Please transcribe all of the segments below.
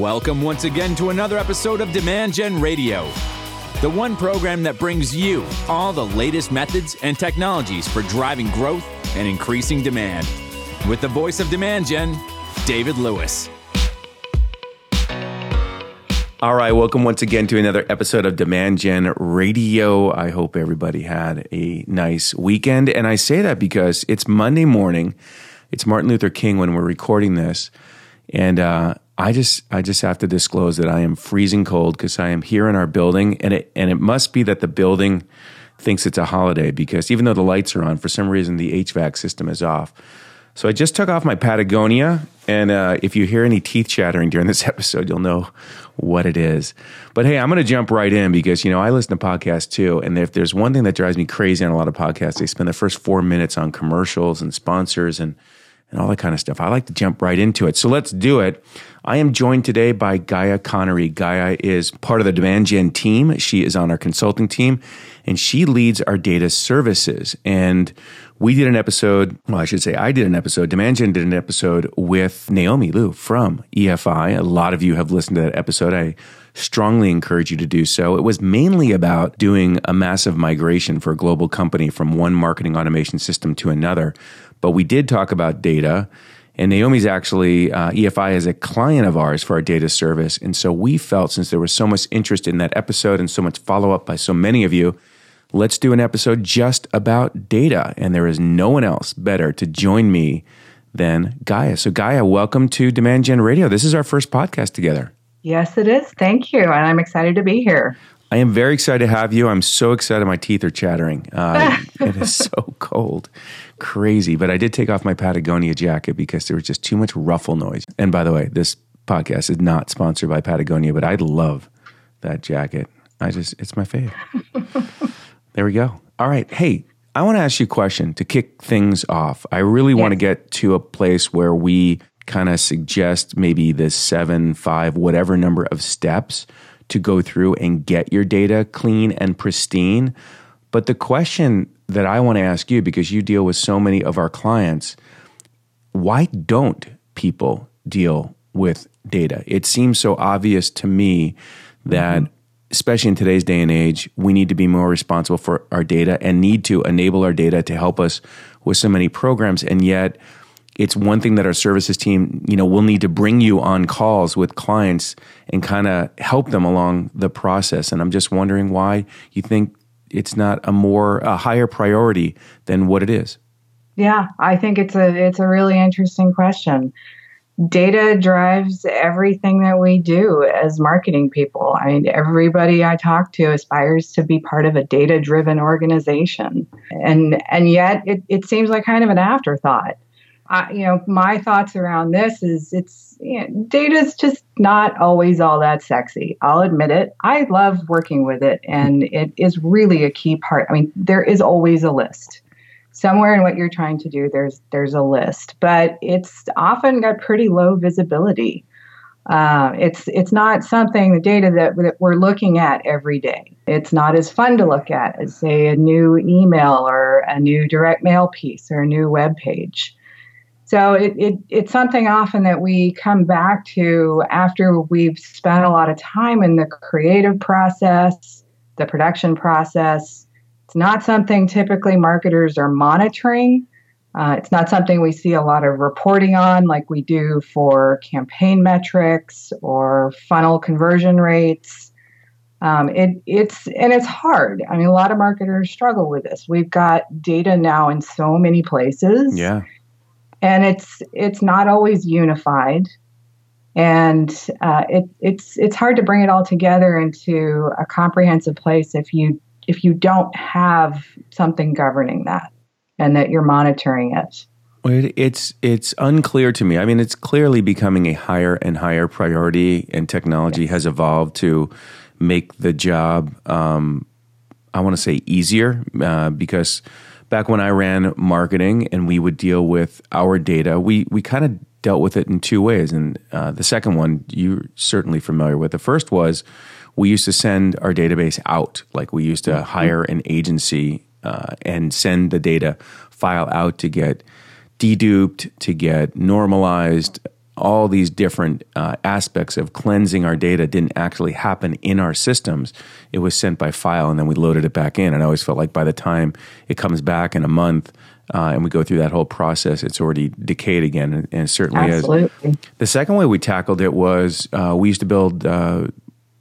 Welcome once again to another episode of Demand Gen Radio, the one program that brings you all the latest methods and technologies for driving growth and increasing demand. With the voice of Demand Gen, David Lewis. All right, welcome once again to another episode of Demand Gen Radio. I hope everybody had a nice weekend. And I say that because it's Monday morning. It's Martin Luther King when we're recording this. And uh, I just I just have to disclose that I am freezing cold because I am here in our building, and it and it must be that the building thinks it's a holiday because even though the lights are on, for some reason the HVAC system is off. So I just took off my Patagonia, and uh, if you hear any teeth chattering during this episode, you'll know what it is. But hey, I'm going to jump right in because you know I listen to podcasts too, and if there's one thing that drives me crazy on a lot of podcasts, they spend the first four minutes on commercials and sponsors and and all that kind of stuff. I like to jump right into it. So let's do it. I am joined today by Gaia Connery. Gaia is part of the Demand Gen team. She is on our consulting team and she leads our data services. And we did an episode, well, I should say I did an episode, Demand Gen did an episode with Naomi Liu from EFI. A lot of you have listened to that episode. I strongly encourage you to do so. It was mainly about doing a massive migration for a global company from one marketing automation system to another. But we did talk about data. And Naomi's actually, uh, EFI is a client of ours for our data service. And so we felt since there was so much interest in that episode and so much follow up by so many of you, let's do an episode just about data. And there is no one else better to join me than Gaia. So, Gaia, welcome to Demand Gen Radio. This is our first podcast together. Yes, it is. Thank you. And I'm excited to be here. I am very excited to have you. I'm so excited. My teeth are chattering. Uh, it is so cold, crazy. But I did take off my Patagonia jacket because there was just too much ruffle noise. And by the way, this podcast is not sponsored by Patagonia, but I love that jacket. I just, it's my fave. there we go. All right. Hey, I want to ask you a question to kick things off. I really yes. want to get to a place where we kind of suggest maybe the seven, five, whatever number of steps to go through and get your data clean and pristine. But the question that I want to ask you, because you deal with so many of our clients, why don't people deal with data? It seems so obvious to me that, mm-hmm. especially in today's day and age, we need to be more responsible for our data and need to enable our data to help us with so many programs. And yet, it's one thing that our services team, you know, will need to bring you on calls with clients and kind of help them along the process. And I'm just wondering why you think it's not a more a higher priority than what it is. Yeah, I think it's a it's a really interesting question. Data drives everything that we do as marketing people. I mean, everybody I talk to aspires to be part of a data driven organization. And and yet it, it seems like kind of an afterthought You know, my thoughts around this is it's you know, data is just not always all that sexy. I'll admit it. I love working with it, and it is really a key part. I mean, there is always a list somewhere in what you're trying to do. There's there's a list, but it's often got pretty low visibility. Uh, it's it's not something the data that, that we're looking at every day. It's not as fun to look at as say a new email or a new direct mail piece or a new web page. So it, it, it's something often that we come back to after we've spent a lot of time in the creative process, the production process. It's not something typically marketers are monitoring. Uh, it's not something we see a lot of reporting on like we do for campaign metrics or funnel conversion rates. Um, it, it's and it's hard. I mean, a lot of marketers struggle with this. We've got data now in so many places. Yeah and it's it's not always unified and uh, it, it's it's hard to bring it all together into a comprehensive place if you if you don't have something governing that and that you're monitoring it. It's it's unclear to me. I mean, it's clearly becoming a higher and higher priority, and technology yes. has evolved to make the job. Um, I want to say easier uh, because back when I ran marketing and we would deal with our data, we we kind of dealt with it in two ways. And uh, the second one you're certainly familiar with. The first was we used to send our database out, like we used to mm-hmm. hire an agency uh, and send the data file out to get deduped, to get normalized, all these different uh, aspects of cleansing our data didn't actually happen in our systems. It was sent by file and then we loaded it back in. And I always felt like by the time it comes back in a month, uh, and we go through that whole process, it's already decayed again, and, and certainly Absolutely. is. The second way we tackled it was uh, we used to build uh,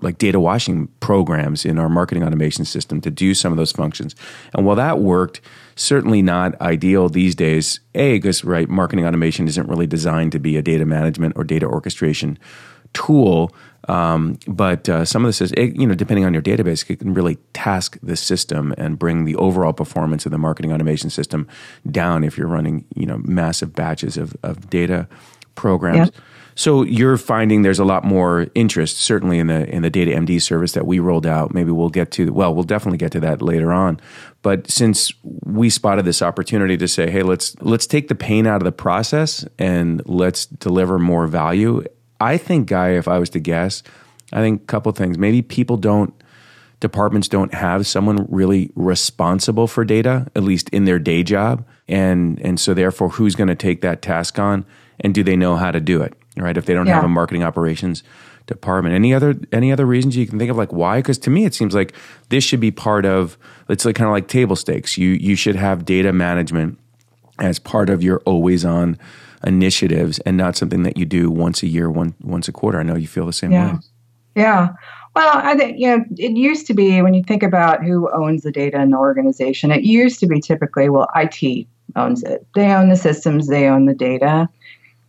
like data washing programs in our marketing automation system to do some of those functions. And while that worked, certainly not ideal these days. A, because right, marketing automation isn't really designed to be a data management or data orchestration tool. Um, but uh, some of this is, you know, depending on your database, it can really task the system and bring the overall performance of the marketing automation system down if you're running, you know, massive batches of, of data programs. Yeah. So you're finding there's a lot more interest, certainly in the in the Data MD service that we rolled out. Maybe we'll get to well, we'll definitely get to that later on. But since we spotted this opportunity to say, hey, let's let's take the pain out of the process and let's deliver more value. I think, Guy, if I was to guess, I think a couple things. Maybe people don't departments don't have someone really responsible for data, at least in their day job. And and so therefore who's going to take that task on and do they know how to do it? Right? If they don't yeah. have a marketing operations department. Any other any other reasons you can think of like why? Because to me it seems like this should be part of it's like kind of like table stakes. You you should have data management as part of your always on initiatives and not something that you do once a year, one once a quarter. I know you feel the same yeah. way. Yeah. Well, I think you know it used to be when you think about who owns the data in the organization, it used to be typically well, IT owns it. They own the systems, they own the data.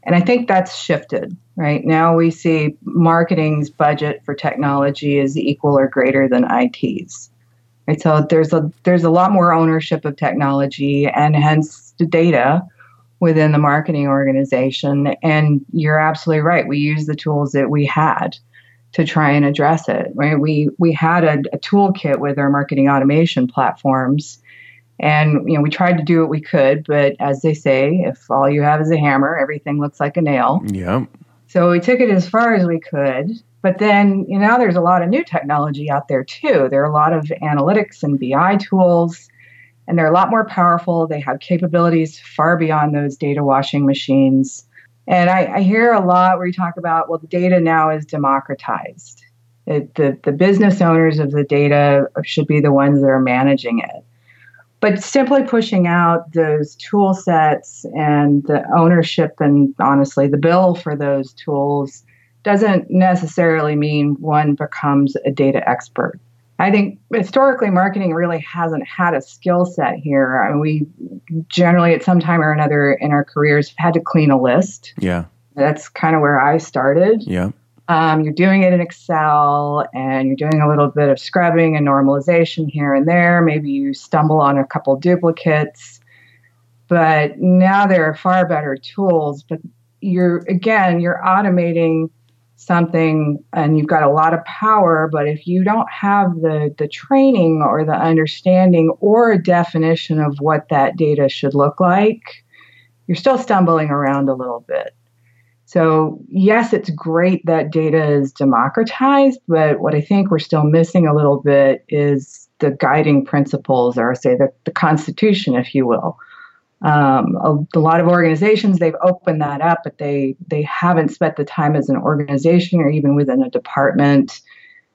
And I think that's shifted, right? Now we see marketing's budget for technology is equal or greater than IT's. Right? So there's a there's a lot more ownership of technology and hence the data within the marketing organization. And you're absolutely right. We use the tools that we had to try and address it. Right? We we had a, a toolkit with our marketing automation platforms and you know, we tried to do what we could, but as they say, if all you have is a hammer, everything looks like a nail. Yeah. So we took it as far as we could. But then, you know, there's a lot of new technology out there too. There are a lot of analytics and BI tools, and they're a lot more powerful. They have capabilities far beyond those data washing machines. And I, I hear a lot where you talk about, well, the data now is democratized. It, the, the business owners of the data should be the ones that are managing it. But simply pushing out those tool sets and the ownership and honestly the bill for those tools doesn't necessarily mean one becomes a data expert. I think historically marketing really hasn't had a skill set here. I mean, we generally at some time or another in our careers have had to clean a list. Yeah. That's kind of where I started. Yeah. Um, you're doing it in Excel and you're doing a little bit of scrubbing and normalization here and there. Maybe you stumble on a couple duplicates. But now there are far better tools. But you're, again, you're automating something and you've got a lot of power. But if you don't have the, the training or the understanding or a definition of what that data should look like, you're still stumbling around a little bit. So, yes, it's great that data is democratized, but what I think we're still missing a little bit is the guiding principles, or say the, the Constitution, if you will. Um, a, a, lot of organizations they've opened that up, but they they haven't spent the time as an organization or even within a department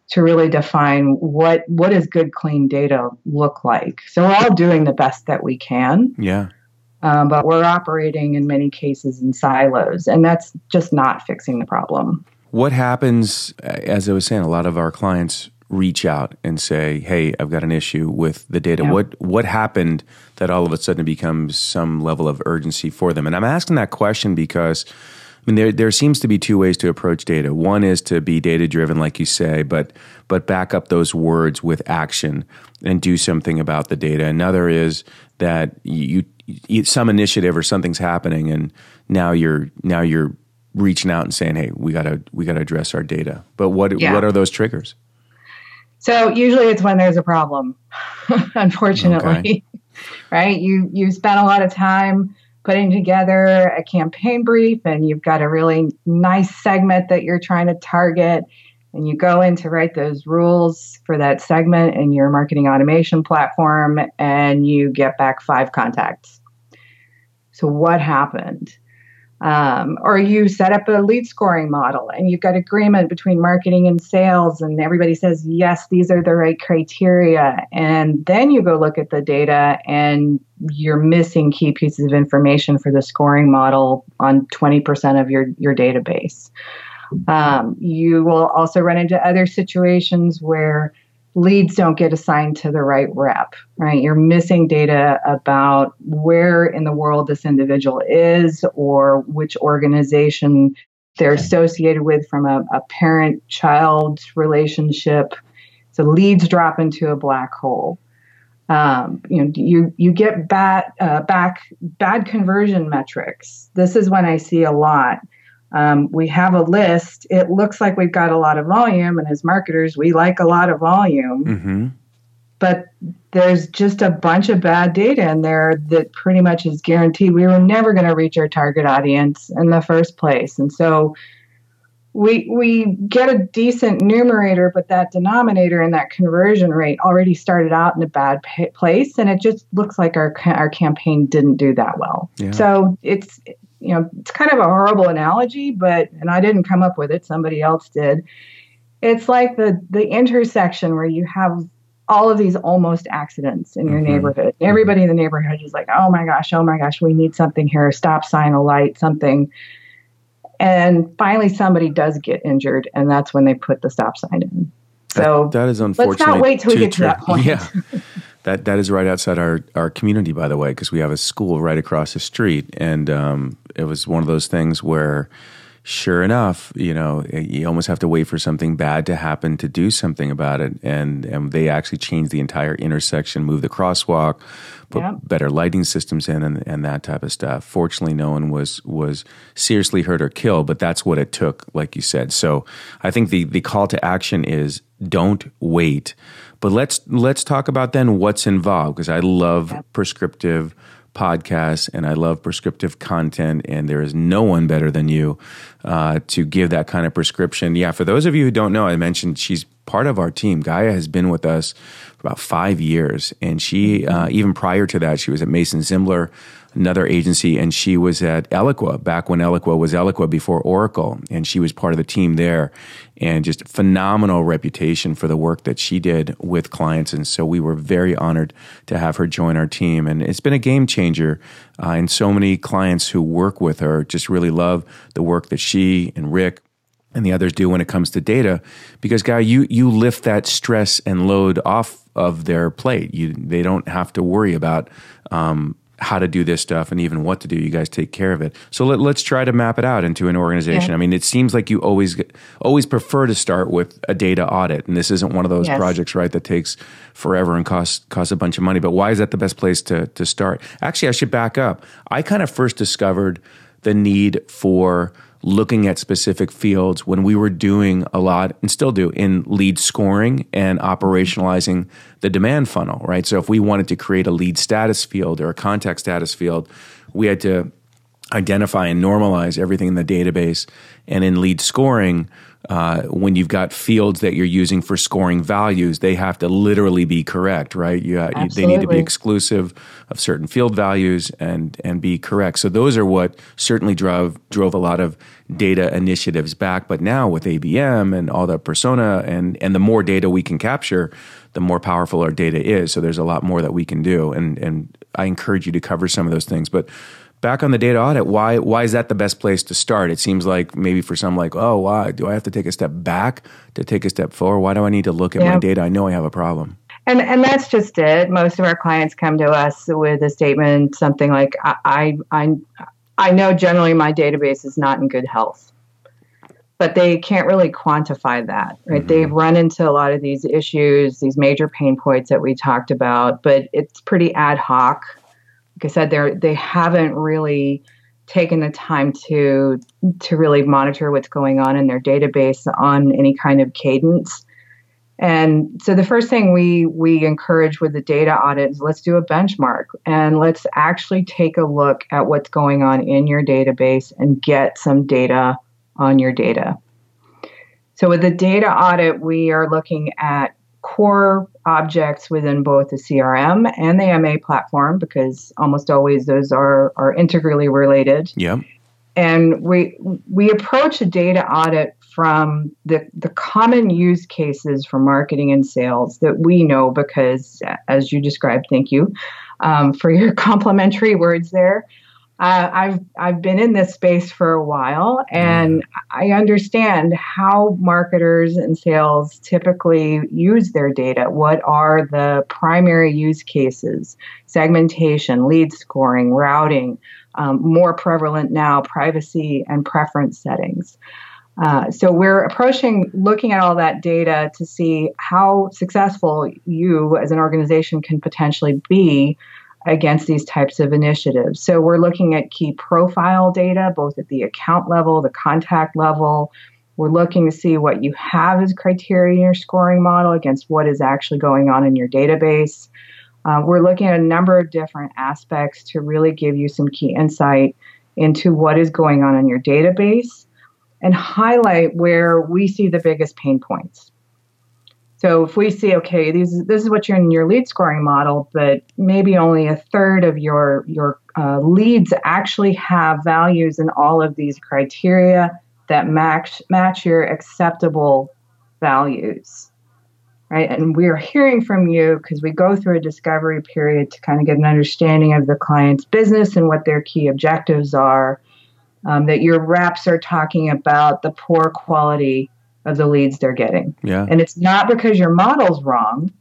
to really define what what does good clean data look like. So we're all doing the best that we can. Yeah um, but we're operating in many cases in silos, and that's just not fixing the problem. What happens, as I was saying, a lot of our clients reach out and say, "Hey, I've got an issue with the data." Yeah. What what happened that all of a sudden becomes some level of urgency for them? And I'm asking that question because I mean there there seems to be two ways to approach data. One is to be data driven, like you say, but but back up those words with action and do something about the data. Another is that you some initiative or something's happening, and now you're now you're reaching out and saying, "Hey, we gotta we gotta address our data." But what yeah. what are those triggers? So usually it's when there's a problem. unfortunately, okay. right? You you spent a lot of time putting together a campaign brief, and you've got a really nice segment that you're trying to target and you go in to write those rules for that segment in your marketing automation platform and you get back five contacts. So, what happened? Um, or you set up a lead scoring model and you've got agreement between marketing and sales, and everybody says, yes, these are the right criteria. And then you go look at the data and you're missing key pieces of information for the scoring model on 20% of your, your database. Um, you will also run into other situations where leads don't get assigned to the right rep, right? You're missing data about where in the world this individual is or which organization they're associated with from a, a parent child relationship. So leads drop into a black hole. Um, you know, you you get bad uh, back bad conversion metrics. This is when I see a lot um, we have a list. It looks like we've got a lot of volume, and as marketers, we like a lot of volume. Mm-hmm. But there's just a bunch of bad data in there that pretty much is guaranteed we were never going to reach our target audience in the first place. And so we we get a decent numerator, but that denominator and that conversion rate already started out in a bad place, and it just looks like our our campaign didn't do that well. Yeah. So it's you know, it's kind of a horrible analogy, but and I didn't come up with it, somebody else did. It's like the the intersection where you have all of these almost accidents in your mm-hmm. neighborhood. Mm-hmm. Everybody in the neighborhood is like, "Oh my gosh, oh my gosh, we need something here, stop sign, a light, something." And finally somebody does get injured and that's when they put the stop sign in. So that, that is unfortunate. Let's not wait till we get to that point. Yeah. That that is right outside our our community, by the way, because we have a school right across the street, and um, it was one of those things where, sure enough, you know, you almost have to wait for something bad to happen to do something about it, and and they actually changed the entire intersection, moved the crosswalk, put yeah. better lighting systems in, and and that type of stuff. Fortunately, no one was was seriously hurt or killed, but that's what it took, like you said. So I think the the call to action is don't wait but let's let's talk about then what's involved because I love yep. prescriptive podcasts and I love prescriptive content, and there is no one better than you uh, to give that kind of prescription. Yeah, for those of you who don't know, I mentioned she's part of our team. Gaia has been with us for about five years, and she mm-hmm. uh, even prior to that, she was at Mason Zimbler another agency, and she was at Eloqua back when Eloqua was Eloqua before Oracle, and she was part of the team there, and just phenomenal reputation for the work that she did with clients, and so we were very honored to have her join our team, and it's been a game changer, uh, and so many clients who work with her just really love the work that she and Rick and the others do when it comes to data because guy you you lift that stress and load off of their plate. You they don't have to worry about um, how to do this stuff and even what to do. You guys take care of it. So let, us try to map it out into an organization. Yeah. I mean, it seems like you always always prefer to start with a data audit, and this isn't one of those yes. projects, right, that takes forever and costs costs a bunch of money. But why is that the best place to to start? Actually, I should back up. I kind of first discovered the need for looking at specific fields when we were doing a lot and still do in lead scoring and operationalizing the demand funnel, right? So if we wanted to create a lead status field or a contact status field, we had to identify and normalize everything in the database. And in lead scoring, uh, when you've got fields that you're using for scoring values, they have to literally be correct, right? You, uh, they need to be exclusive of certain field values and and be correct. So those are what certainly drove drove a lot of data initiatives back. But now with ABM and all the persona and and the more data we can capture, the more powerful our data is. So there's a lot more that we can do. And and I encourage you to cover some of those things. But back on the data audit, why why is that the best place to start? It seems like maybe for some like, oh, why do I have to take a step back to take a step forward? Why do I need to look at yeah. my data? I know I have a problem. And and that's just it. Most of our clients come to us with a statement, something like, I I I know generally my database is not in good health. But they can't really quantify that, right? Mm-hmm. They've run into a lot of these issues, these major pain points that we talked about, but it's pretty ad hoc like I said, they're they haven't really taken the time to to really monitor what's going on in their database on any kind of cadence. And so the first thing we we encourage with the data audit is let's do a benchmark and let's actually take a look at what's going on in your database and get some data on your data. So with the data audit, we are looking at core objects within both the CRM and the MA platform because almost always those are are integrally related. Yeah. and we we approach a data audit from the the common use cases for marketing and sales that we know because, as you described, thank you um, for your complimentary words there. Uh, I've I've been in this space for a while, and I understand how marketers and sales typically use their data. What are the primary use cases? Segmentation, lead scoring, routing. Um, more prevalent now, privacy and preference settings. Uh, so we're approaching looking at all that data to see how successful you as an organization can potentially be against these types of initiatives. So we're looking at key profile data, both at the account level, the contact level. We're looking to see what you have as criteria in your scoring model against what is actually going on in your database. Uh, we're looking at a number of different aspects to really give you some key insight into what is going on in your database and highlight where we see the biggest pain points. So if we see, okay, these, this is what you're in your lead scoring model, but maybe only a third of your your uh, leads actually have values in all of these criteria that match match your acceptable values, right? And we are hearing from you because we go through a discovery period to kind of get an understanding of the client's business and what their key objectives are. Um, that your reps are talking about the poor quality of the leads they're getting. Yeah. And it's not because your model's wrong,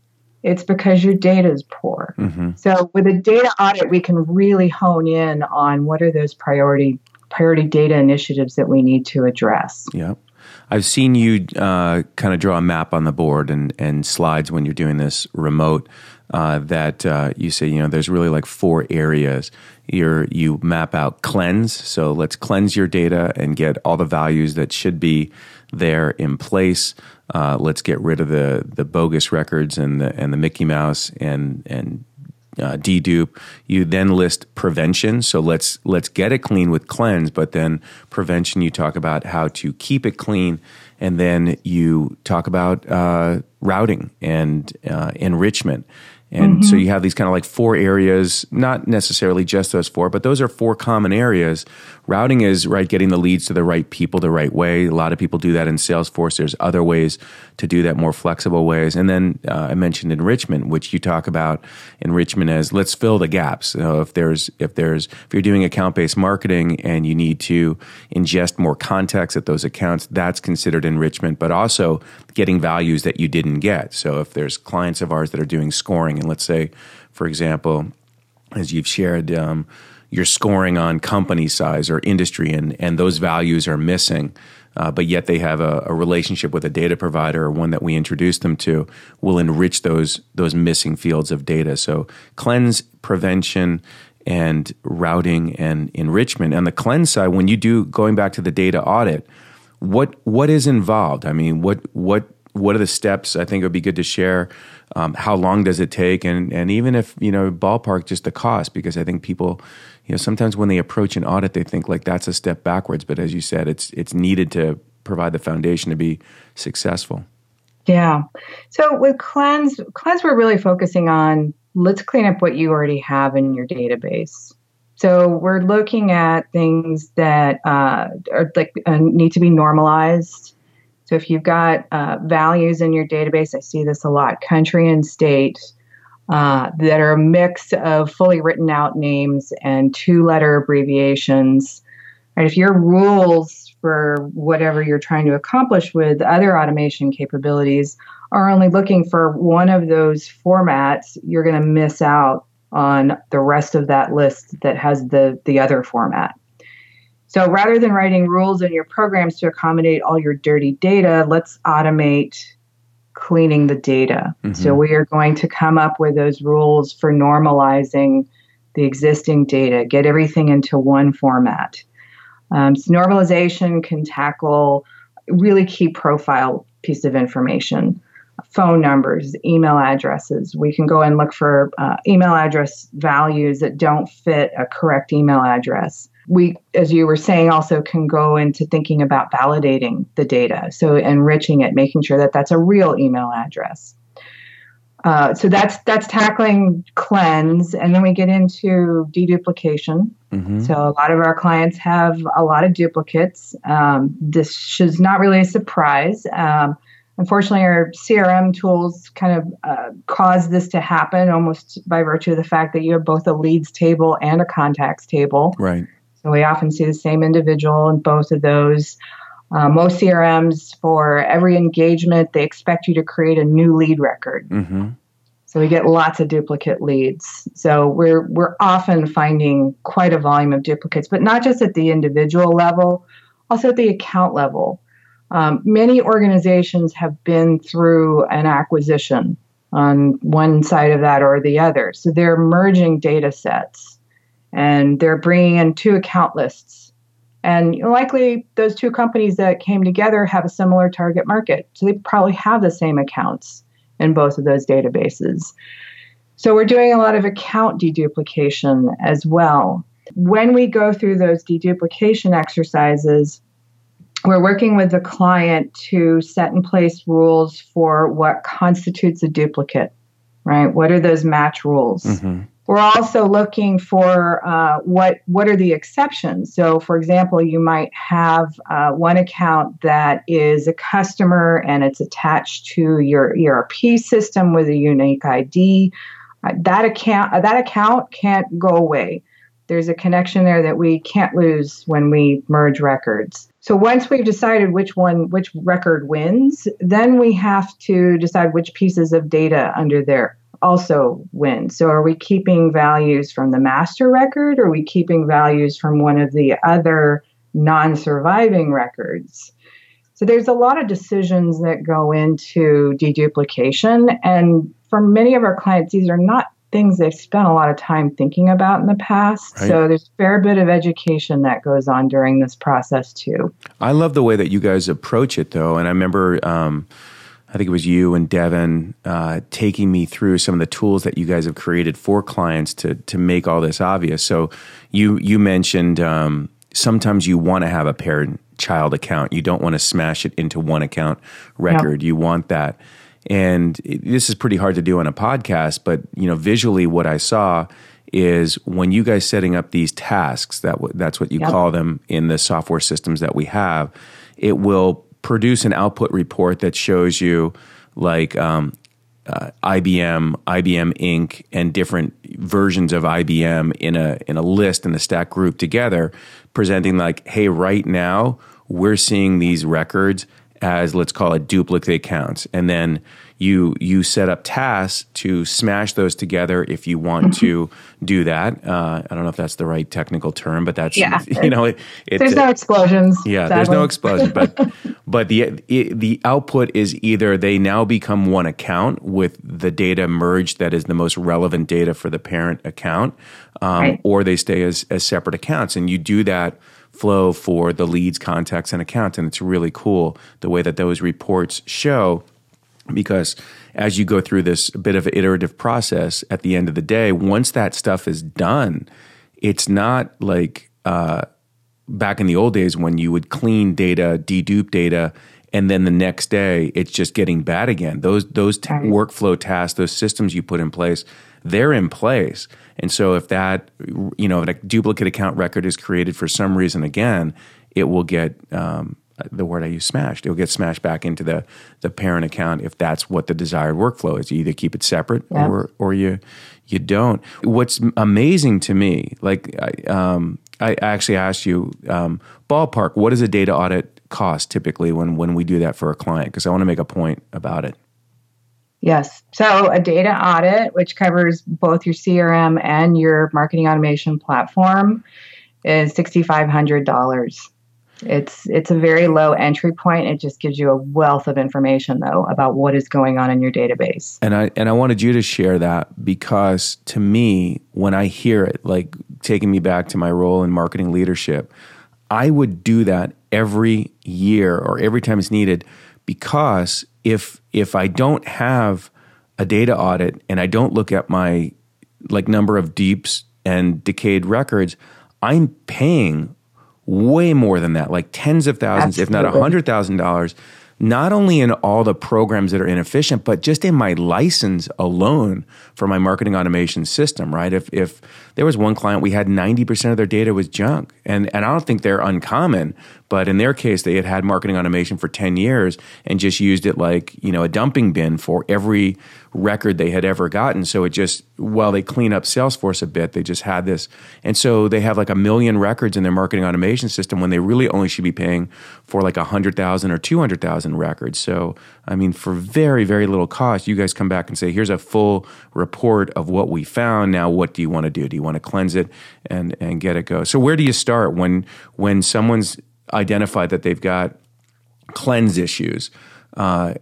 it's because your data is poor. Mm-hmm. So with a data audit, we can really hone in on what are those priority priority data initiatives that we need to address. Yeah. I've seen you uh, kind of draw a map on the board and, and slides when you're doing this remote. Uh, that uh, you say, you know, there's really like four areas. You're, you map out cleanse. So let's cleanse your data and get all the values that should be there in place. Uh, let's get rid of the the bogus records and the and the Mickey Mouse and and uh, dedupe. You then list prevention. So let's let's get it clean with cleanse, but then prevention. You talk about how to keep it clean, and then you talk about uh, routing and uh, enrichment. And mm-hmm. so you have these kind of like four areas, not necessarily just those four, but those are four common areas Routing is right getting the leads to the right people the right way. A lot of people do that in Salesforce. There's other ways to do that, more flexible ways. And then uh, I mentioned enrichment, which you talk about enrichment as let's fill the gaps. So if there's if there's if you're doing account based marketing and you need to ingest more context at those accounts, that's considered enrichment. But also getting values that you didn't get. So if there's clients of ours that are doing scoring, and let's say, for example, as you've shared. Um, you're scoring on company size or industry, and, and those values are missing. Uh, but yet they have a, a, relationship with a data provider or one that we introduce them to will enrich those those missing fields of data. So cleanse, prevention, and routing and enrichment. On the cleanse side, when you do going back to the data audit, what what is involved? I mean, what what what are the steps? I think it would be good to share. Um, how long does it take? And and even if you know ballpark, just the cost, because I think people you know sometimes when they approach an audit they think like that's a step backwards. But as you said it's it's needed to provide the foundation to be successful. Yeah. So with cleanse cleanse we're really focusing on let's clean up what you already have in your database. So we're looking at things that uh, are like uh, need to be normalized so if you've got uh, values in your database i see this a lot country and state uh, that are a mix of fully written out names and two letter abbreviations. Right? If your rules for whatever you're trying to accomplish with other automation capabilities are only looking for one of those formats, you're going to miss out on the rest of that list that has the, the other format. So rather than writing rules in your programs to accommodate all your dirty data, let's automate cleaning the data. Mm-hmm. So we are going to come up with those rules for normalizing the existing data, get everything into one format. Um, so normalization can tackle really key profile piece of information phone numbers, email addresses. We can go and look for uh, email address values that don't fit a correct email address we, as you were saying, also can go into thinking about validating the data. So enriching it, making sure that that's a real email address. Uh, so that's that's tackling cleanse, and then we get into deduplication. Mm-hmm. So a lot of our clients have a lot of duplicates. Um, this is not really a surprise. Um, unfortunately, our CRM tools kind of uh, cause this to happen almost by virtue of the fact that you have both a leads table and a contacts table. Right. So we often see the same individual in both of those. Uh, most CRMs, for every engagement, they expect you to create a new lead record. Mm-hmm. So we get lots of duplicate leads. So we're we're often finding quite a volume of duplicates, but not just at the individual level, also at the account level. Um, many organizations have been through an acquisition on one side of that or the other. So they're merging data sets and they're bringing in two account lists and likely those two companies that came together have a similar target market. So they probably have the same accounts in both of those databases. So we're doing a lot of account deduplication as well. When we go through those deduplication exercises, we're working with the client to set in place rules for what constitutes a duplicate, right? What are those match rules? Mm-hmm. We're also looking for uh, what what are the exceptions. So, for example, you might have uh, one account that is a customer and it's attached to your ERP system with a unique ID. Uh, that account uh, that account can't go away. There's a connection there that we can't lose when we merge records. So once we've decided which one, which record wins, then we have to decide which pieces of data under there also win. So are we keeping values from the master record or are we keeping values from one of the other non-surviving records? So there's a lot of decisions that go into deduplication and for many of our clients these are not things they've spent a lot of time thinking about in the past. Right. So there's a fair bit of education that goes on during this process too. I love the way that you guys approach it though and I remember um, I think it was you and Devin uh, taking me through some of the tools that you guys have created for clients to to make all this obvious. So you you mentioned um, sometimes you want to have a parent child account. You don't want to smash it into one account record. Yep. You want that. And this is pretty hard to do on a podcast, but you know, visually, what I saw is when you guys setting up these tasks. That w- that's what you yep. call them in the software systems that we have. It will produce an output report that shows you like um, uh, IBM, IBM Inc., and different versions of IBM in a in a list in the stack group together, presenting like, hey, right now we're seeing these records as let's call it duplicate accounts, and then you you set up tasks to smash those together if you want mm-hmm. to do that. Uh, I don't know if that's the right technical term, but that's yeah. you know it, it, there's no explosions. Yeah, sadly. there's no explosion, but but the the output is either they now become one account with the data merged that is the most relevant data for the parent account, um, right. or they stay as as separate accounts, and you do that flow for the leads, contacts, and accounts. And it's really cool the way that those reports show because as you go through this bit of an iterative process at the end of the day once that stuff is done it's not like uh, back in the old days when you would clean data dedupe data and then the next day it's just getting bad again. Those those t- workflow tasks those systems you put in place they're in place. And so if that you know a duplicate account record is created for some reason again it will get um, the word I use smashed. It'll get smashed back into the the parent account if that's what the desired workflow is. You either keep it separate yeah. or or you you don't. What's amazing to me, like I, um, I actually asked you, um, ballpark, what does a data audit cost typically when when we do that for a client? Because I want to make a point about it. Yes. So a data audit, which covers both your CRM and your marketing automation platform, is sixty five hundred dollars. It's it's a very low entry point. It just gives you a wealth of information though about what is going on in your database. And I and I wanted you to share that because to me, when I hear it, like taking me back to my role in marketing leadership, I would do that every year or every time it's needed because if if I don't have a data audit and I don't look at my like number of deeps and decayed records, I'm paying way more than that, like tens of thousands, Absolutely. if not a hundred thousand dollars, not only in all the programs that are inefficient, but just in my license alone for my marketing automation system, right? If, if there was one client, we had 90% of their data was junk. And, and I don't think they're uncommon, but in their case, they had had marketing automation for 10 years and just used it like, you know, a dumping bin for every record they had ever gotten. So it just, while they clean up Salesforce a bit, they just had this. And so they have like a million records in their marketing automation system when they really only should be paying for like 100,000 or 200,000 records. So, I mean, for very, very little cost, you guys come back and say, here's a full report of what we found. Now, what do you want to do? Do you want to cleanse it and, and get it go? So where do you start when, when someone's identified that they've got cleanse issues? Uh,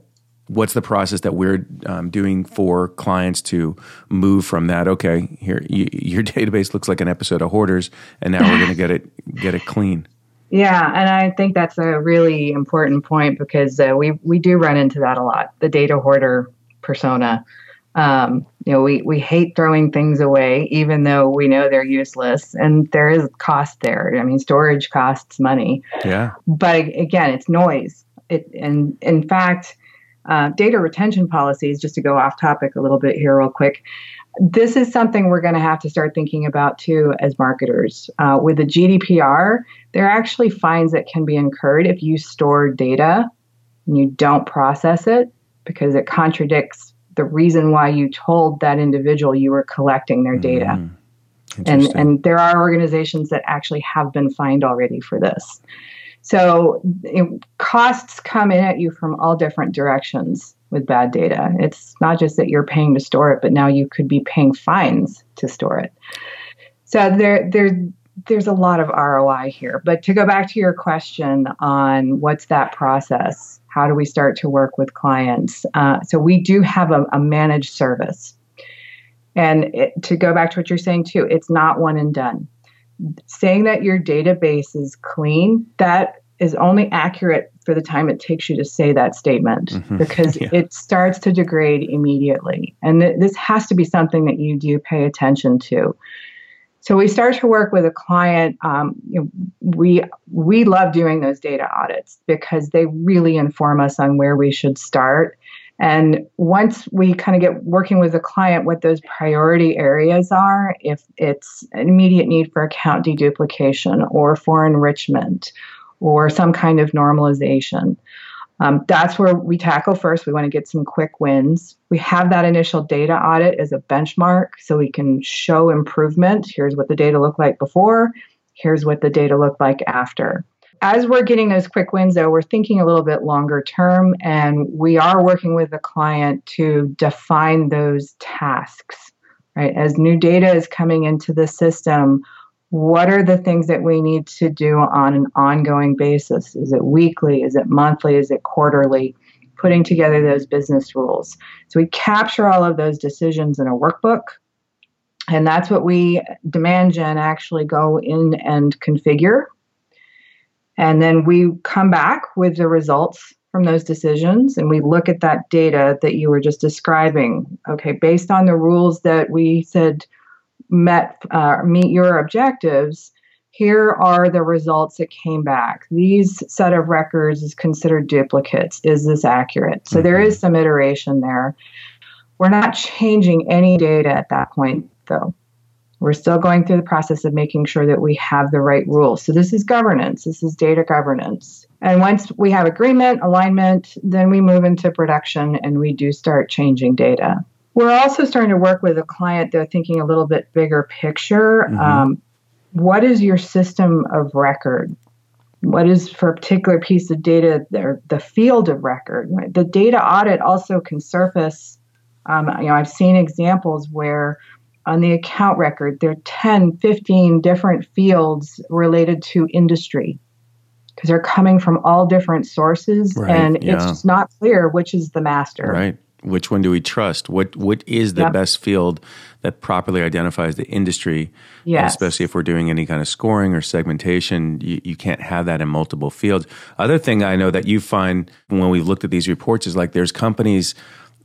what's the process that we're um, doing for clients to move from that? Okay here your database looks like an episode of hoarders and now we're going to get it get it clean. Yeah and i think that's a really important point because uh, we we do run into that a lot the data hoarder persona. Um, you know we we hate throwing things away even though we know they're useless and there is cost there. I mean storage costs money. Yeah. But again it's noise. It and in fact uh, data retention policies, just to go off topic a little bit here, real quick. This is something we're going to have to start thinking about too as marketers. Uh, with the GDPR, there are actually fines that can be incurred if you store data and you don't process it because it contradicts the reason why you told that individual you were collecting their data. Mm, and, and there are organizations that actually have been fined already for this. So it, costs come in at you from all different directions with bad data. It's not just that you're paying to store it, but now you could be paying fines to store it. So there, there, there's a lot of ROI here. But to go back to your question on what's that process, how do we start to work with clients? Uh, so we do have a, a managed service. And it, to go back to what you're saying too, it's not one and done saying that your database is clean, that is only accurate for the time it takes you to say that statement mm-hmm. because yeah. it starts to degrade immediately. And th- this has to be something that you do pay attention to. So we start to work with a client. Um, you know, we we love doing those data audits because they really inform us on where we should start and once we kind of get working with the client, what those priority areas are, if it's an immediate need for account deduplication or for enrichment or some kind of normalization, um, that's where we tackle first. We want to get some quick wins. We have that initial data audit as a benchmark so we can show improvement. Here's what the data looked like before, here's what the data looked like after as we're getting those quick wins, though, we're thinking a little bit longer term, and we are working with the client to define those tasks, right? As new data is coming into the system, what are the things that we need to do on an ongoing basis? Is it weekly? Is it monthly? Is it quarterly? Putting together those business rules. So we capture all of those decisions in a workbook. And that's what we, Demand Gen, actually go in and configure and then we come back with the results from those decisions and we look at that data that you were just describing. Okay, based on the rules that we said met uh, meet your objectives, here are the results that came back. These set of records is considered duplicates. Is this accurate? So mm-hmm. there is some iteration there. We're not changing any data at that point, though. We're still going through the process of making sure that we have the right rules. So this is governance, this is data governance. And once we have agreement, alignment, then we move into production and we do start changing data. We're also starting to work with a client, they're thinking a little bit bigger picture. Mm-hmm. Um, what is your system of record? What is for a particular piece of data, the, the field of record? The data audit also can surface. Um, you know, I've seen examples where on the account record, there are 10, 15 different fields related to industry because they're coming from all different sources right, and yeah. it's just not clear which is the master. Right. Which one do we trust? What what is the yep. best field that properly identifies the industry? Yes. especially if we're doing any kind of scoring or segmentation, you, you can't have that in multiple fields. Other thing I know that you find when we've looked at these reports is like there's companies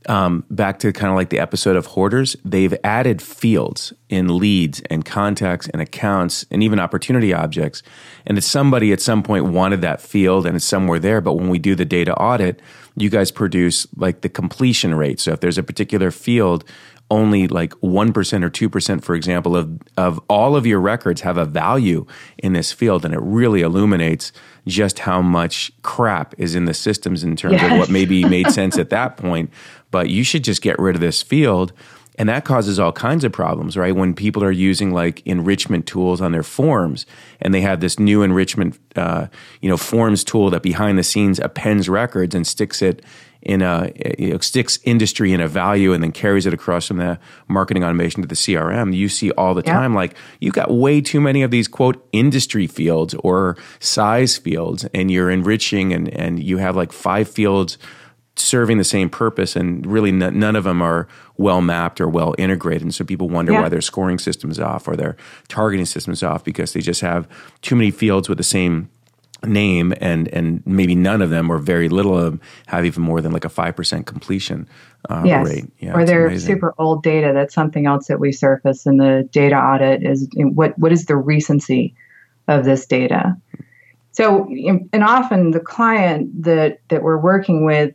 um, back to kind of like the episode of Hoarders, they've added fields in leads and contacts and accounts and even opportunity objects. And it's somebody at some point wanted that field and it's somewhere there. But when we do the data audit, you guys produce like the completion rate. So if there's a particular field only like 1% or 2%, for example, of, of all of your records have a value in this field. And it really illuminates just how much crap is in the systems in terms yes. of what maybe made sense at that point. But you should just get rid of this field. And that causes all kinds of problems, right? When people are using like enrichment tools on their forms, and they have this new enrichment, uh, you know, forms tool that behind the scenes appends records and sticks it in a you know, sticks industry in a value and then carries it across from the marketing automation to the CRM. You see all the time, like you've got way too many of these quote industry fields or size fields, and you're enriching and and you have like five fields serving the same purpose, and really n- none of them are well mapped or well integrated. And so people wonder yeah. why their scoring system is off or their targeting system is off because they just have too many fields with the same name and and maybe none of them or very little of them have even more than like a 5% completion uh, yes. rate. Yeah, or they're amazing. super old data. That's something else that we surface in the data audit is what what is the recency of this data? So and often the client that that we're working with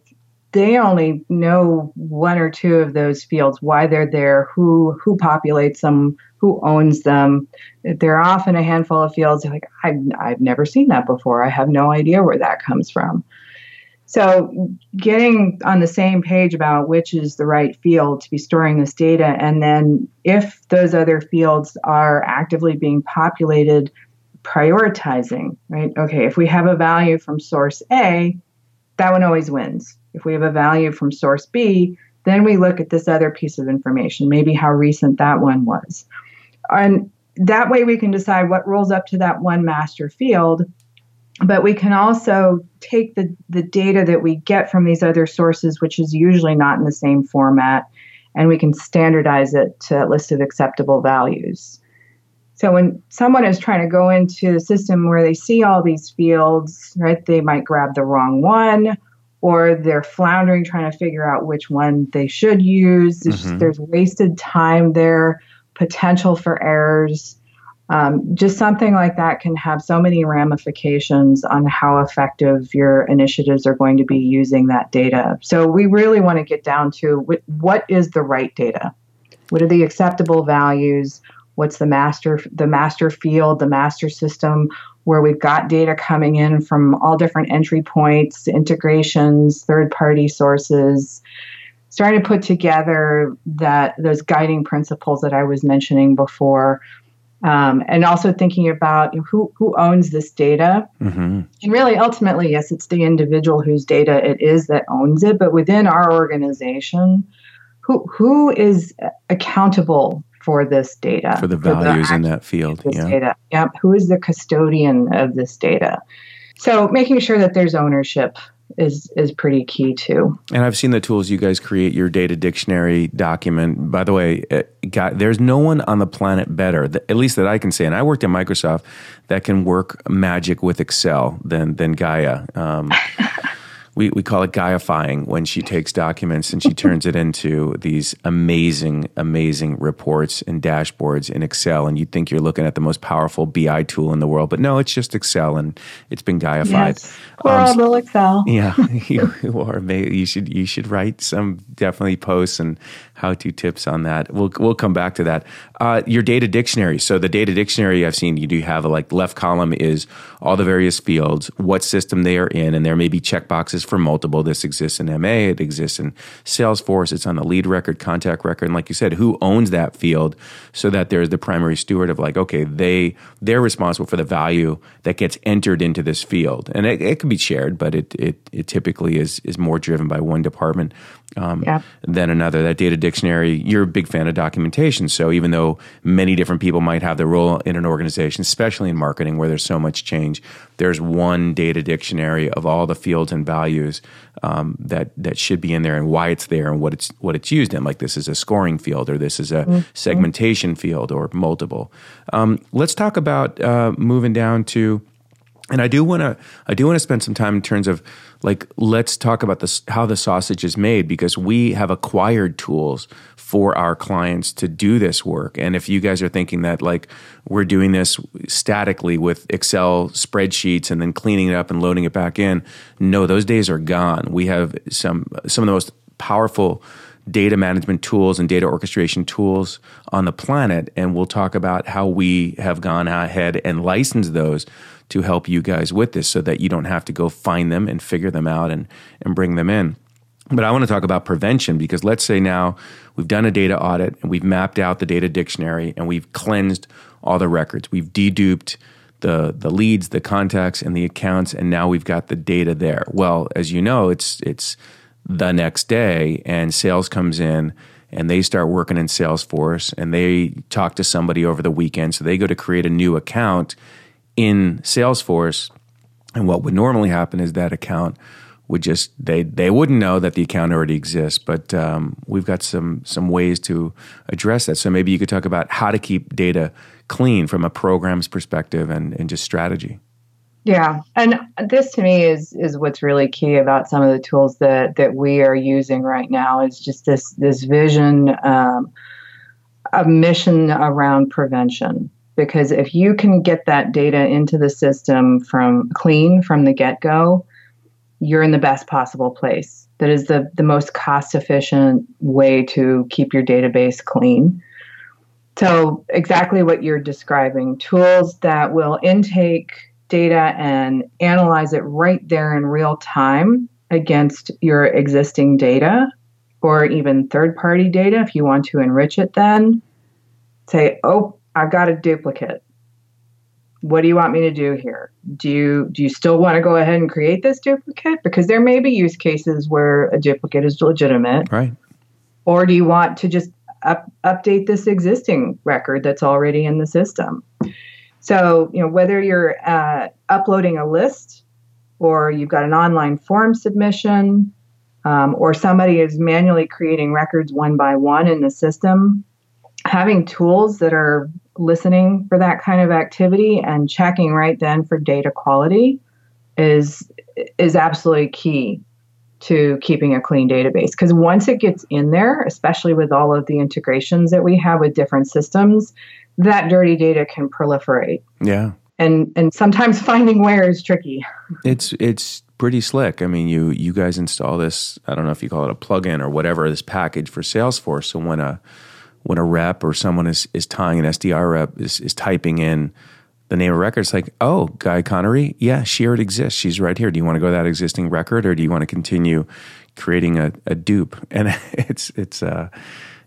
they only know one or two of those fields, why they're there, who who populates them, who owns them. There are often a handful of fields like I've, I've never seen that before. I have no idea where that comes from. So getting on the same page about which is the right field to be storing this data, and then if those other fields are actively being populated, prioritizing, right? Okay, if we have a value from source A, that one always wins if we have a value from source B, then we look at this other piece of information, maybe how recent that one was. And that way we can decide what rolls up to that one master field. But we can also take the, the data that we get from these other sources, which is usually not in the same format, and we can standardize it to a list of acceptable values. So when someone is trying to go into a system where they see all these fields, right, they might grab the wrong one or they're floundering trying to figure out which one they should use. There's, mm-hmm. there's wasted time there, potential for errors. Um, just something like that can have so many ramifications on how effective your initiatives are going to be using that data. So we really want to get down to what is the right data? What are the acceptable values? What's the master the master field, the master system? Where we've got data coming in from all different entry points, integrations, third party sources, starting to put together that those guiding principles that I was mentioning before. Um, and also thinking about who, who owns this data. Mm-hmm. And really, ultimately, yes, it's the individual whose data it is that owns it. But within our organization, who, who is accountable for this data for the values for the in that field yeah data. yep who is the custodian of this data so making sure that there's ownership is is pretty key too. And I've seen the tools you guys create your data dictionary document. By the way, uh, there's no one on the planet better, at least that I can say. And I worked at Microsoft that can work magic with Excel than than Gaea. Um, we, we call it Gaiifying when she takes documents and she turns it into these amazing, amazing reports and dashboards in Excel. And you'd think you're looking at the most powerful BI tool in the world, but no, it's just Excel and it's been Gaiified. Yes. Horrible um, Excel. Yeah, you, you are. You should you should write some definitely posts and how to tips on that. We'll we'll come back to that. Uh, your data dictionary. So the data dictionary I've seen you do have a like left column is all the various fields, what system they are in, and there may be checkboxes for multiple. This exists in MA, it exists in Salesforce, it's on the lead record, contact record, and like you said, who owns that field, so that there's the primary steward of like, okay, they they're responsible for the value that gets entered into this field, and it, it can be shared, but it, it it typically is is more driven by one department um, yeah. than another. That data dictionary, you're a big fan of documentation. So even though many different people might have their role in an organization, especially in marketing where there's so much change, there's one data dictionary of all the fields and values um, that that should be in there and why it's there and what it's what it's used in. Like this is a scoring field or this is a mm-hmm. segmentation field or multiple. Um, let's talk about uh, moving down to And I do want to I do want to spend some time in terms of like let's talk about this how the sausage is made because we have acquired tools for our clients to do this work. And if you guys are thinking that like we're doing this statically with Excel spreadsheets and then cleaning it up and loading it back in, no, those days are gone. We have some some of the most powerful data management tools and data orchestration tools on the planet and we'll talk about how we have gone ahead and licensed those to help you guys with this so that you don't have to go find them and figure them out and, and bring them in. But I want to talk about prevention because let's say now we've done a data audit and we've mapped out the data dictionary and we've cleansed all the records. We've deduped the the leads, the contacts, and the accounts, and now we've got the data there. Well, as you know, it's it's the next day and sales comes in and they start working in Salesforce and they talk to somebody over the weekend. So they go to create a new account in Salesforce, and what would normally happen is that account would just they they wouldn't know that the account already exists. But um, we've got some some ways to address that. So maybe you could talk about how to keep data clean from a program's perspective and, and just strategy. Yeah, and this to me is is what's really key about some of the tools that that we are using right now is just this this vision, um, a mission around prevention because if you can get that data into the system from clean from the get go, you're in the best possible place. That is the, the most cost efficient way to keep your database clean. So, exactly what you're describing tools that will intake data and analyze it right there in real time against your existing data or even third party data if you want to enrich it, then say, oh, I've got a duplicate. What do you want me to do here? Do you do you still want to go ahead and create this duplicate? Because there may be use cases where a duplicate is legitimate. Right. Or do you want to just up, update this existing record that's already in the system? So, you know, whether you're uh, uploading a list or you've got an online form submission, um, or somebody is manually creating records one by one in the system, having tools that are listening for that kind of activity and checking right then for data quality is is absolutely key to keeping a clean database. Because once it gets in there especially with all of the integrations that we have with different systems that dirty data can proliferate. Yeah. And and sometimes finding where is tricky. It's it's pretty slick. I mean you you guys install this i don't know if you call it a plugin or whatever this package for salesforce. So when a when a rep or someone is, is tying an SDR rep is, is typing in the name of record, it's like, oh, Gaea Connary, yeah, she already exists. She's right here. Do you want to go that existing record or do you want to continue creating a, a dupe? And it's it's uh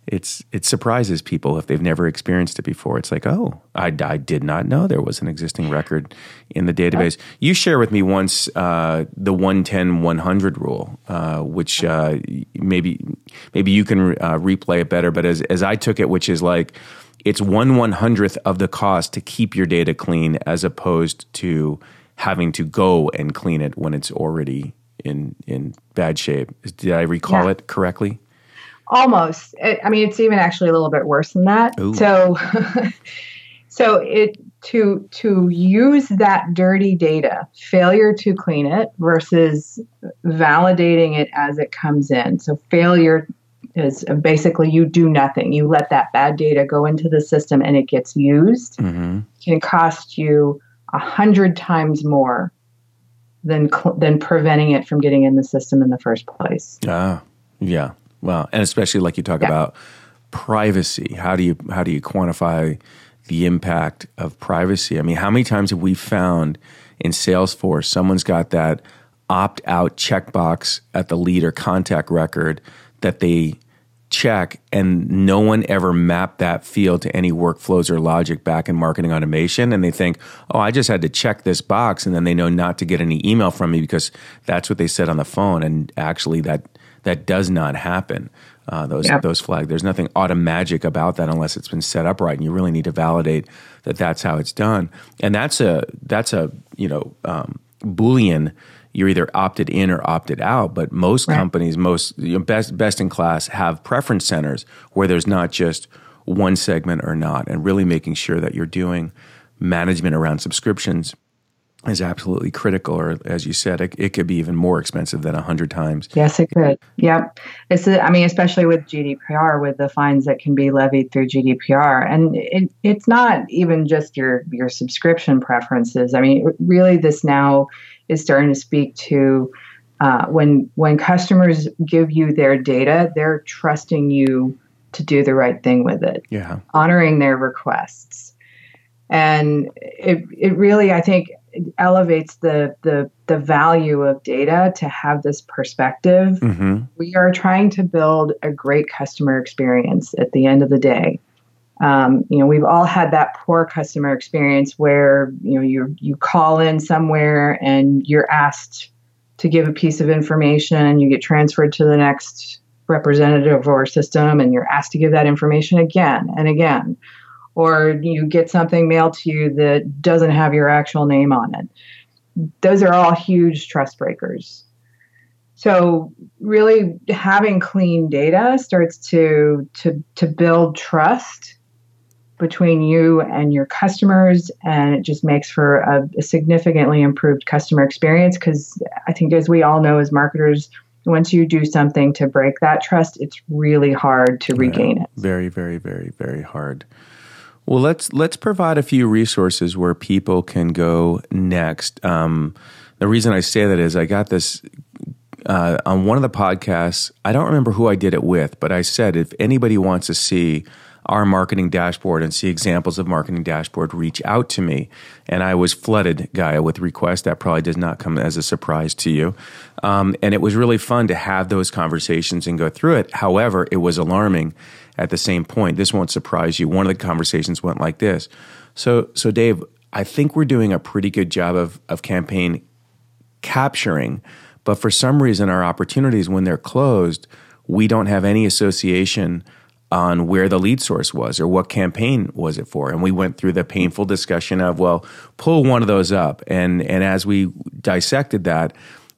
it's it surprises people if they've never experienced it before. It's like, oh, I, I did not know there was an existing record in the database. You share with me once uh, the 110 100 rule, uh, which uh, maybe maybe you can uh, replay it better. But as as I took it, which is like it's one one hundredth of the cost to keep your data clean, as opposed to having to go and clean it when it's already in in bad shape. Did I recall yeah. it correctly? Almost. I mean, it's even actually a little bit worse than that. Ooh. So, so it to to use that dirty data, failure to clean it versus validating it as it comes in. So failure is basically you do nothing. You let that bad data go into the system and it gets used. Mm-hmm. Can cost you a hundred times more than than preventing it from getting in the system in the first place. Ah, yeah. Well, and especially like you talk yeah. about privacy. How do you how do you quantify the impact of privacy? I mean, how many times have we found in Salesforce someone's got that opt out checkbox at the lead or contact record that they check and no one ever mapped that field to any workflows or logic back in marketing automation and they think oh i just had to check this box and then they know not to get any email from me because that's what they said on the phone and actually that that does not happen. Uh, those yep. those flags. There's nothing automagic about that unless it's been set up right, and you really need to validate that that's how it's done. And that's a that's a you know um, boolean. You're either opted in or opted out. But most right. companies, most you know, best best in class, have preference centers where there's not just one segment or not, and really making sure that you're doing management around subscriptions is absolutely critical, or as you said, it, it could be even more expensive than a hundred times. Yes, it could. Yep. It's I mean, especially with GDPR, with the fines that can be levied through GDPR, and it, it's not even just your your subscription preferences. I mean, really, this now is starting to speak to uh, when when customers give you their data, they're trusting you to do the right thing with it. Yeah. Honoring their requests. And it, it really, I think, elevates the, the the value of data to have this perspective. Mm-hmm. We are trying to build a great customer experience at the end of the day. Um, you know, we've all had that poor customer experience where you know you you call in somewhere and you're asked to give a piece of information, you get transferred to the next representative or system, and you're asked to give that information again and again or you get something mailed to you that doesn't have your actual name on it. Those are all huge trust breakers. So really having clean data starts to to to build trust between you and your customers and it just makes for a, a significantly improved customer experience because I think as we all know as marketers once you do something to break that trust it's really hard to regain it. Very very very very hard. Well, let's let's provide a few resources where people can go next. Um, the reason I say that is I got this uh, on one of the podcasts. I don't remember who I did it with, but I said if anybody wants to see our marketing dashboard and see examples of marketing dashboard, reach out to me. And I was flooded, Gaea, with requests. That probably does not come as a surprise to you. Um, and it was really fun to have those conversations and go through it. However, it was alarming at the same point. This won't surprise you. One of the conversations went like this. So, so Dave, I think we're doing a pretty good job of, of campaign capturing, but for some reason, our opportunities, when they're closed, we don't have any association on where the lead source was or what campaign was it for. And we went through the painful discussion of, well, pull one of those up. And, and as we dissected that,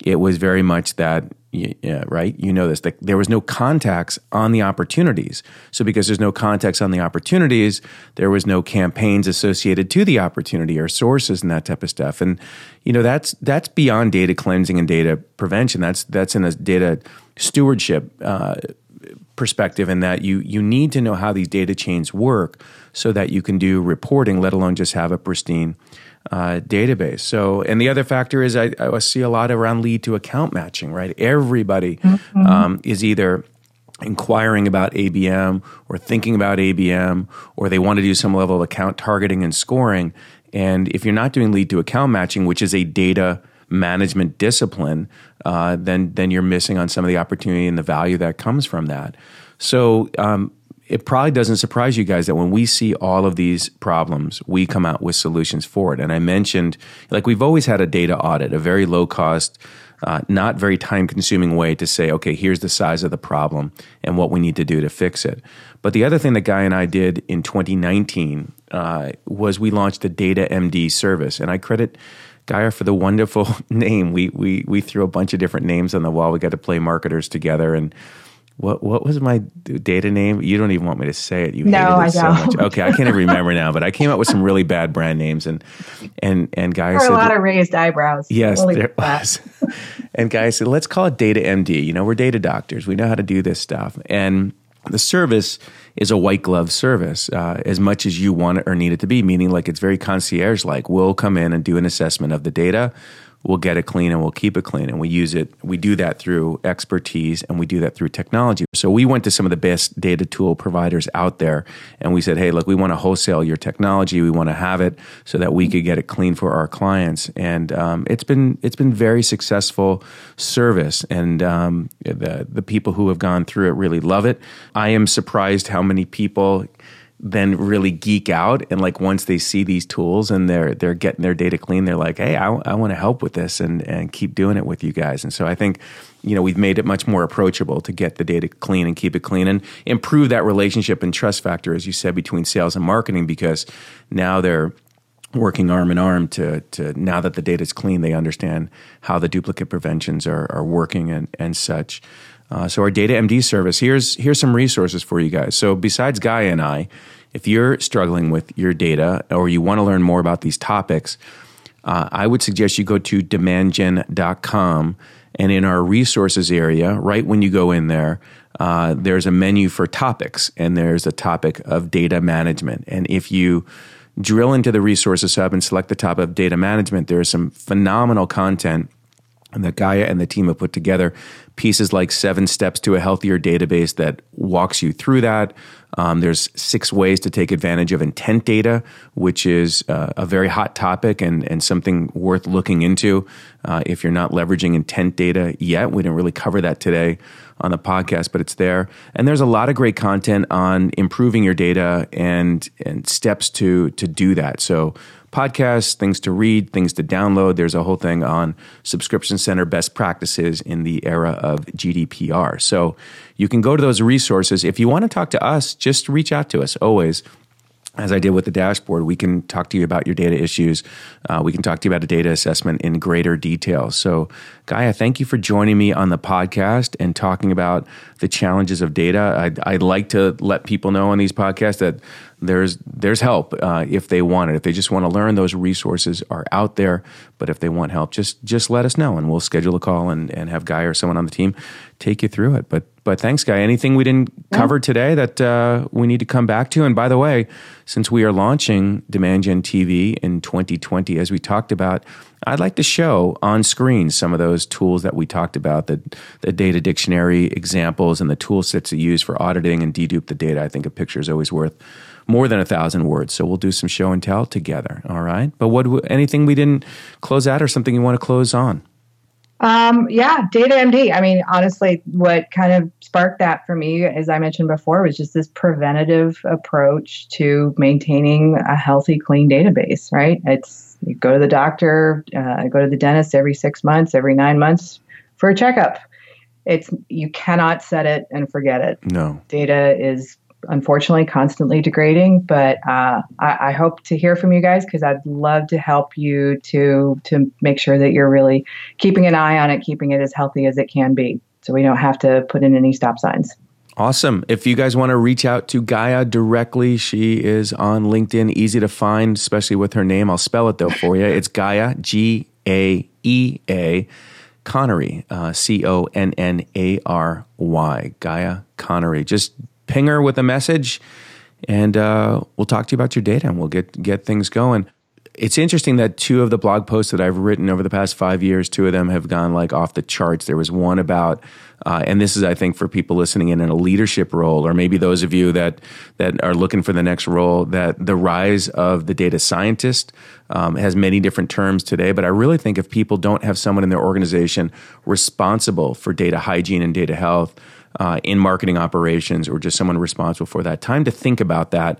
it was very much that yeah, right? You know this. That there was no contacts on the opportunities. So because there's no contacts on the opportunities, there was no campaigns associated to the opportunity or sources and that type of stuff. And you know that's that's beyond data cleansing and data prevention. That's that's in a data stewardship uh, perspective. In that you you need to know how these data chains work so that you can do reporting, let alone just have a pristine uh, database. So, and the other factor is I, I, see a lot around lead to account matching, right? Everybody mm-hmm. um, is either inquiring about ABM or thinking about ABM or they want to do some level of account targeting and scoring. And if you're not doing lead to account matching, which is a data management discipline, uh, then then you're missing on some of the opportunity and the value that comes from that. So um, it probably doesn't surprise you guys that when we see all of these problems, we come out with solutions for it. And I mentioned, like, we've always had a data audit, a very low cost, uh, not very time consuming way to say, okay, here's the size of the problem and what we need to do to fix it. But the other thing that Guy and I did in 2019 uh, was we launched a Data MD service. And I credit Gaea for the wonderful name. We, we, we threw a bunch of different names on the wall. We got to play marketers together and what what was my data name? You don't even want me to say it. You no, hated it I so don't. much. Okay, I can't even remember now. But I came up with some really bad brand names, and and and guys there said, a lot of raised eyebrows. Yes, there was. and guys said, let's call it Data MD. You know, we're data doctors. We know how to do this stuff. And the service is a white glove service uh, as much as you want it or need it to be, meaning like it's very concierge like. We'll come in and do an assessment of the data we'll get it clean and we'll keep it clean. And we use it, we do that through expertise and we do that through technology. So we went to some of the best data tool providers out there and we said, hey, look, we want to wholesale your technology. We want to have it so that we could get it clean for our clients. And um, it's been it's been very successful service. And um, the, the people who have gone through it really love it. I am surprised how many people then really geek out and like once they see these tools and they're they're getting their data clean they're like hey i, I want to help with this and and keep doing it with you guys. And so i think you know we've made it much more approachable to get the data clean and keep it clean and improve that relationship and trust factor as you said between sales and marketing because now they're working arm in arm to, to now that the data is clean they understand how the duplicate preventions are, are working and, and such uh, so our Data MD service, here's here's some resources for you guys. So besides Guy and I, if you're struggling with your data or you want to learn more about these topics, uh, I would suggest you go to demandgen.com and in our resources area, right when you go in there, uh, there's a menu for topics and there's a topic of data management. And if you drill into the resources hub and select the top of data management, there's some phenomenal content that Gaea and the team have put together pieces like seven steps to a healthier database that walks you through that. Um, there's six ways to take advantage of intent data, which is uh, a very hot topic and, and something worth looking into uh, if you're not leveraging intent data yet. We didn't really cover that today on the podcast, but it's there. And there's a lot of great content on improving your data and and steps to to do that. So podcasts, things to read, things to download. There's a whole thing on subscription center best practices in the era of GDPR. So you can go to those resources. If you want to talk to us, just reach out to us always as I did with the dashboard, we can talk to you about your data issues. Uh, we can talk to you about a data assessment in greater detail. So, Gaea, thank you for joining me on the podcast and talking about the challenges of data. I'd, I'd like to let people know on these podcasts that there's there's help uh, if they want it. If they just want to learn, those resources are out there. But if they want help, just just let us know, and we'll schedule a call and, and have Guy or someone on the team take you through it. But but thanks, Guy. Anything we didn't cover today that uh, we need to come back to? And by the way, since we are launching Demand Gen TV in 2020, as we talked about, I'd like to show on screen some of those tools that we talked about, the, the data dictionary examples and the tool sets that use for auditing and dedupe the data. I think a picture is always worth more than a thousand words. So we'll do some show and tell together. All right. But what anything we didn't close out or something you want to close on? Um, yeah, Data MD. I mean, honestly, what kind of sparked that for me, as I mentioned before, was just this preventative approach to maintaining a healthy, clean database, right? It's you go to the doctor, uh, go to the dentist every six months, every nine months for a checkup. It's you cannot set it and forget it. No. Data is unfortunately constantly degrading. But uh, I, I, hope to hear from you guys because I'd love to help you to to make sure that you're really keeping an eye on it, keeping it as healthy as it can be, so we don't have to put in any stop signs. Awesome. If you guys want to reach out to Gaea directly, she is on LinkedIn, easy to find, especially with her name. I'll spell it though for you. It's Gaea, G A E A. Connary, uh, C O N N A R Y, Gaea Connary. Just ping her with a message, and uh, we'll talk to you about your data, and we'll get get things going. It's interesting that two of the blog posts that I've written over the past five years, two of them have gone like off the charts. There was one about, uh, and this is, I think, for people listening in in a leadership role, or maybe those of you that that are looking for the next role, that the rise of the data scientist um, has many different terms today. But I really think if people don't have someone in their organization responsible for data hygiene and data health, uh, in marketing operations or just someone responsible for that. Time to think about that.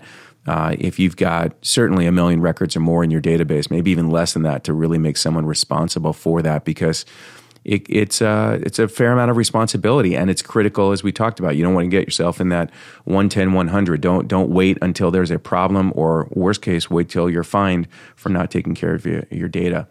Uh, if you've got certainly a million records or more in your database, maybe even less than that, to really make someone responsible for that, because it, it's uh, it's a fair amount of responsibility and it's critical as we talked about. You don't want to get yourself in that 110 100. Don't don't wait until there's a problem or worst case wait till you're fined for not taking care of your, your data.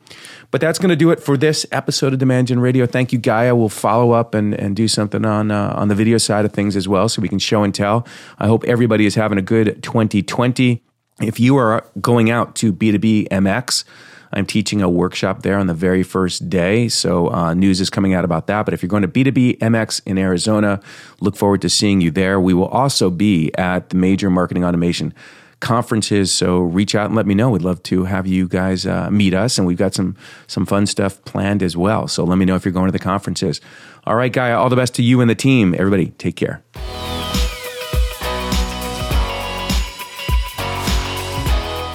But that's going to do it for this episode of Demand Gen Radio. Thank you, Gaea. We'll follow up and, and do something on uh, on the video side of things as well, so we can show and tell. I hope everybody is having a good 2020. If you are going out to B2B MX, I'm teaching a workshop there on the very first day. So uh, news is coming out about that. But if you're going to B2B MX in Arizona, look forward to seeing you there. We will also be at the major marketing automation conferences. So reach out and let me know. We'd love to have you guys uh, meet us, and we've got some some fun stuff planned as well. So let me know if you're going to the conferences. All right, Gaea. All the best to you and the team. Everybody, take care.